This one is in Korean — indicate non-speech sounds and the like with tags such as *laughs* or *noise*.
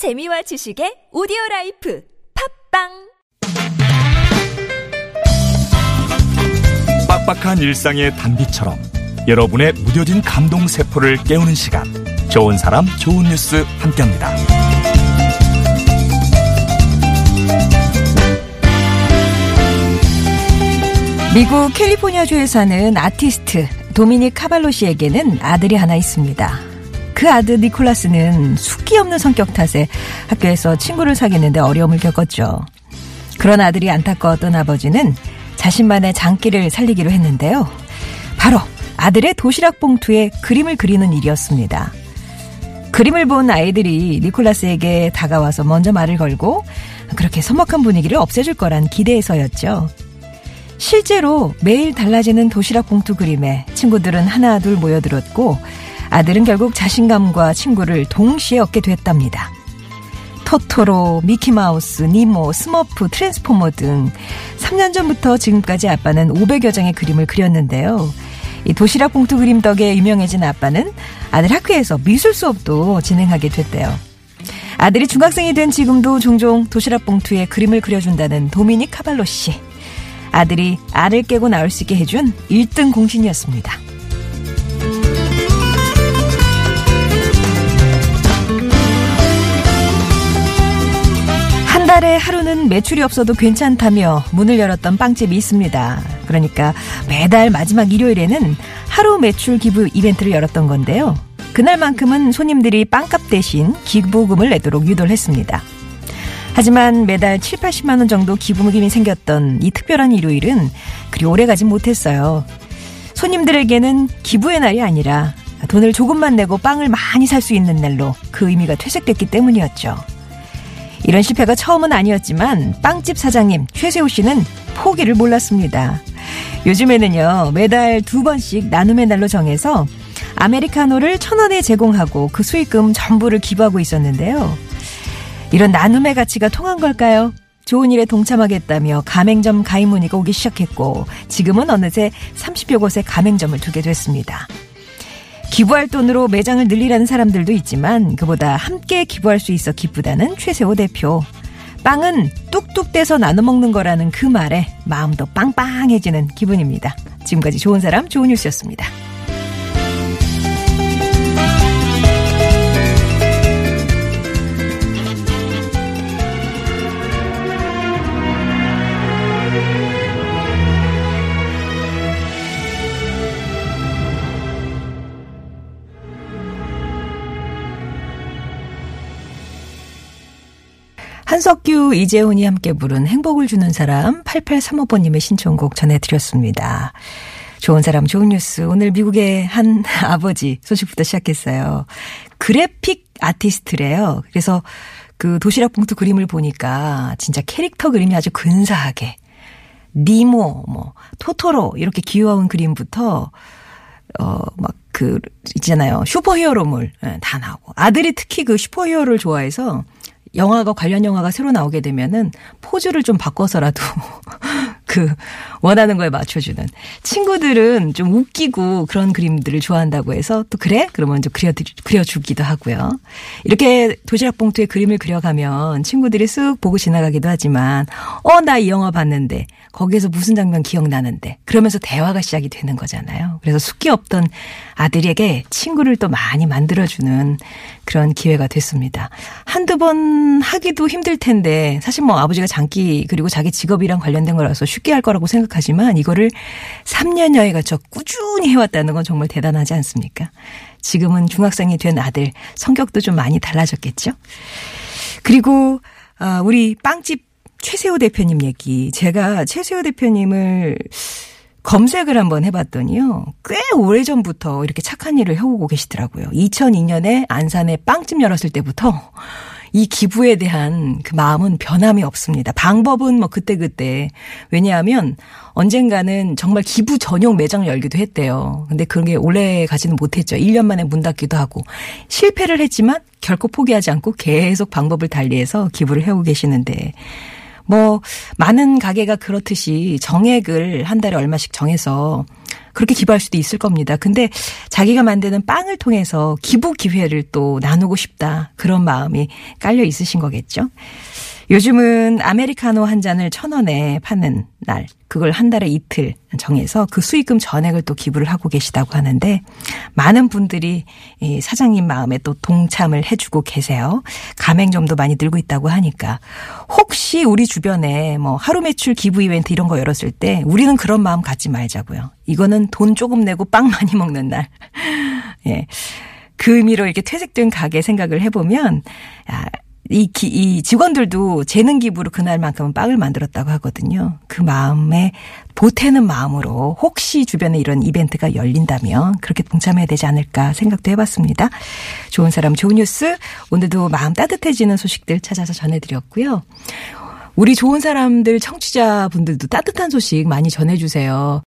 재미와 지식의 오디오 라이프 팟빵 빡빡한 일상의 단비처럼 여러분의 무뎌진 감동 세포를 깨우는 시간 좋은 사람 좋은 뉴스 함께합니다. 미국 캘리포니아주에 사는 아티스트 도미닉 카발로 씨에게는 아들이 하나 있습니다. 그 아들 니콜라스는 숙기 없는 성격 탓에 학교에서 친구를 사귀는데 어려움을 겪었죠. 그런 아들이 안타까웠던 아버지는 자신만의 장기를 살리기로 했는데요. 바로 아들의 도시락 봉투에 그림을 그리는 일이었습니다. 그림을 본 아이들이 니콜라스에게 다가와서 먼저 말을 걸고 그렇게 서먹한 분위기를 없애줄 거란 기대에서였죠. 실제로 매일 달라지는 도시락 봉투 그림에 친구들은 하나 둘 모여들었고 아들은 결국 자신감과 친구를 동시에 얻게 됐답니다. 토토로, 미키마우스, 니모, 스머프, 트랜스포머 등 3년 전부터 지금까지 아빠는 500여 장의 그림을 그렸는데요. 이 도시락 봉투 그림 덕에 유명해진 아빠는 아들 학교에서 미술 수업도 진행하게 됐대요. 아들이 중학생이 된 지금도 종종 도시락 봉투에 그림을 그려준다는 도미닉 카발로 씨. 아들이 알을 깨고 나올 수 있게 해준 1등 공신이었습니다. 달에 하루는 매출이 없어도 괜찮다며 문을 열었던 빵집이 있습니다. 그러니까 매달 마지막 일요일에는 하루 매출 기부 이벤트를 열었던 건데요. 그날만큼은 손님들이 빵값 대신 기부금을 내도록 유도를 했습니다. 하지만 매달 7, 80만 원 정도 기부금이 생겼던 이 특별한 일요일은 그리 오래 가진 못했어요. 손님들에게는 기부의 날이 아니라 돈을 조금만 내고 빵을 많이 살 수 있는 날로 그 의미가 퇴색됐기 때문이었죠. 이런 실패가 처음은 아니었지만 빵집 사장님 최세호 씨는 포기를 몰랐습니다. 요즘에는요 매달 두 번씩 나눔의 날로 정해서 아메리카노를 천 원에 제공하고 그 수익금 전부를 기부하고 있었는데요. 이런 나눔의 가치가 통한 걸까요? 좋은 일에 동참하겠다며 가맹점 가입 문의가 오기 시작했고 지금은 어느새 30여 곳에 가맹점을 두게 됐습니다. 기부할 돈으로 매장을 늘리라는 사람들도 있지만 그보다 함께 기부할 수 있어 기쁘다는 최세호 대표. 빵은 뚝뚝 떼서 나눠 먹는 거라는 그 말에 마음도 빵빵해지는 기분입니다. 지금까지 좋은 사람 좋은 뉴스였습니다. 한석규, 이재훈이 함께 부른 행복을 주는 사람 8835번님의 신청곡 전해드렸습니다. 좋은 사람, 좋은 뉴스. 오늘 미국의 한 *laughs* 아버지 소식부터 시작했어요. 그래픽 아티스트래요. 그래서 그 도시락 봉투 그림을 보니까 진짜 캐릭터 그림이 아주 근사하게 니모, 뭐, 토토로 이렇게 귀여운 그림부터 어, 막, 그, 있잖아요. 슈퍼히어로물, 예, 다 나오고. 아들이 특히 그 슈퍼히어로를 좋아해서 영화가 관련 영화가 새로 나오게 되면은 포즈를 좀 바꿔서라도 *laughs* 그 원하는 거에 맞춰주는 친구들은 좀 웃기고 그런 그림들을 좋아한다고 해서 또 그래 그러면 좀 그려 그려주기도 하고요. 이렇게 도시락 봉투에 그림을 그려가면 친구들이 쓱 보고 지나가기도 하지만 어 나 이 영화 봤는데 거기에서 무슨 장면 기억나는데 그러면서 대화가 시작이 되는 거잖아요. 그래서 숙기 없던 아들에게 친구를 또 많이 만들어주는 그런 기회가 됐습니다. 한두 번 하기도 힘들 텐데 사실 뭐 아버지가 장기 그리고 자기 직업이랑 관련된 거라서 쉽게 할 거라고 생각 하지만 이거를 3년여에 걸쳐 꾸준히 해왔다는 건 정말 대단하지 않습니까? 지금은 중학생이 된 아들 성격도 좀 많이 달라졌겠죠? 그리고 아, 우리 빵집 최세호 대표님 얘기. 제가 최세호 대표님을 검색을 한번 해봤더니요. 꽤 오래전부터 이렇게 착한 일을 해오고 계시더라고요. 2002년에 안산에 빵집 열었을 때부터 이 기부에 대한 그 마음은 변함이 없습니다. 방법은 뭐 그때그때. 왜냐하면 언젠가는 정말 기부 전용 매장을 열기도 했대요. 근데 그런 게 오래 가지는 못했죠. 1년 만에 문 닫기도 하고. 실패를 했지만 결코 포기하지 않고 계속 방법을 달리해서 기부를 해오고 계시는데 뭐 많은 가게가 그렇듯이 정액을 한 달에 얼마씩 정해서 그렇게 기부할 수도 있을 겁니다. 근데 자기가 만드는 빵을 통해서 기부 기회를 또 나누고 싶다. 그런 마음이 깔려 있으신 거겠죠. 요즘은 아메리카노 한 잔을 천 원에 파는 날, 그걸 한 달에 이틀 정해서 그 수익금 전액을 또 기부를 하고 계시다고 하는데 많은 분들이 이 사장님 마음에 또 동참을 해주고 계세요. 가맹점도 많이 늘고 있다고 하니까 혹시 우리 주변에 뭐 하루 매출 기부 이벤트 이런 거 열었을 때 우리는 그런 마음 갖지 말자고요. 이거는 돈 조금 내고 빵 많이 먹는 날. *laughs* 예. 그 의미로 이렇게 퇴색된 가게 생각을 해보면, 야, 이, 기, 이 직원들도 재능 기부로 그날만큼은 빵을 만들었다고 하거든요. 그 마음에 보태는 마음으로 혹시 주변에 이런 이벤트가 열린다면 그렇게 동참해야 되지 않을까 생각도 해봤습니다. 좋은 사람 좋은 뉴스 오늘도 마음 따뜻해지는 소식들 찾아서 전해드렸고요. 우리 좋은 사람들 청취자분들도 따뜻한 소식 많이 전해주세요.